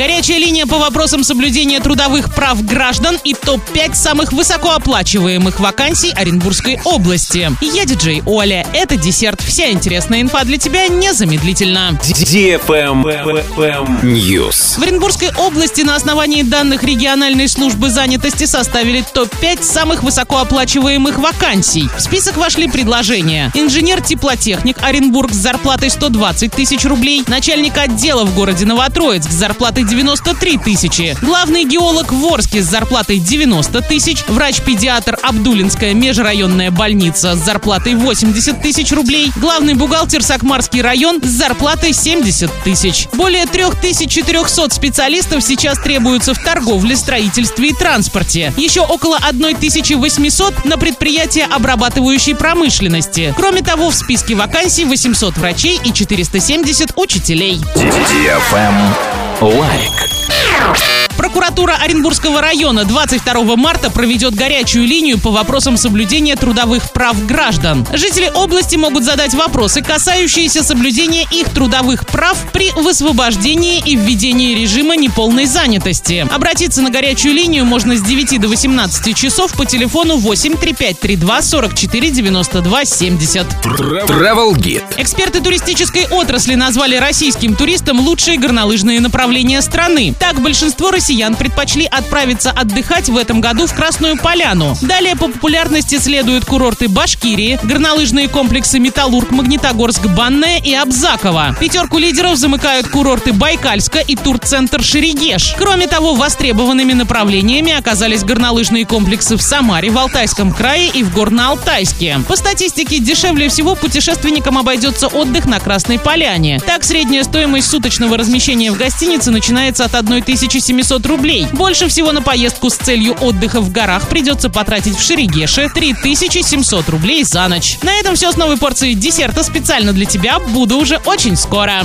Горячая линия по вопросам соблюдения трудовых прав граждан и топ-5 самых высокооплачиваемых вакансий Оренбургской области. Я диджей Оля. Это десерт. Вся интересная инфа для тебя незамедлительно. News. В Оренбургской области на основании данных региональной службы занятости составили топ-5 самых высокооплачиваемых вакансий. В список вошли предложения. Инженер-теплотехник Оренбург с зарплатой 120 тысяч рублей, начальник отдела в городе Новотроицк с зарплатой 93 тысячи, главный геолог в Орске с зарплатой 90 тысяч, врач-педиатр Абдулинская межрайонная больница с зарплатой 80 тысяч рублей, главный бухгалтер Сакмарский район с зарплатой 70 тысяч. Более 3400 специалистов сейчас требуются в торговле, строительстве и транспорте. Еще около 1800 на предприятия обрабатывающей промышленности. Кроме того, в списке вакансий 800 врачей и 470 учителей. like. Прокуратура Оренбургского района 22 марта проведет горячую линию по вопросам соблюдения трудовых прав граждан. Жители области могут задать вопросы, касающиеся соблюдения их трудовых прав при высвобождении и введении режима неполной занятости. Обратиться на горячую линию можно с 9 до 18 часов по телефону 8 3532 44 92 70. Travel Guide. Эксперты туристической отрасли назвали российским туристам лучшие горнолыжные направления страны. Так, большинство россиян предпочли отправиться отдыхать в этом году в Красную Поляну. Далее по популярности следуют курорты Башкирии, горнолыжные комплексы Металлург, Магнитогорск, Банная и Абзаково. Пятерку лидеров замыкают курорты Байкальска и турцентр Шерегеш. Кроме того, востребованными направлениями оказались горнолыжные комплексы в Самаре, в Алтайском крае и в Горно-Алтайске. По статистике, дешевле всего путешественникам обойдется отдых на Красной Поляне. Так, средняя стоимость суточного размещения в гостинице начинается от 1700 рублей. Больше всего на поездку с целью отдыха в горах придется потратить в Шерегеше 3700 рублей за ночь. На этом все с новой порцией десерта специально для тебя. Буду уже очень скоро.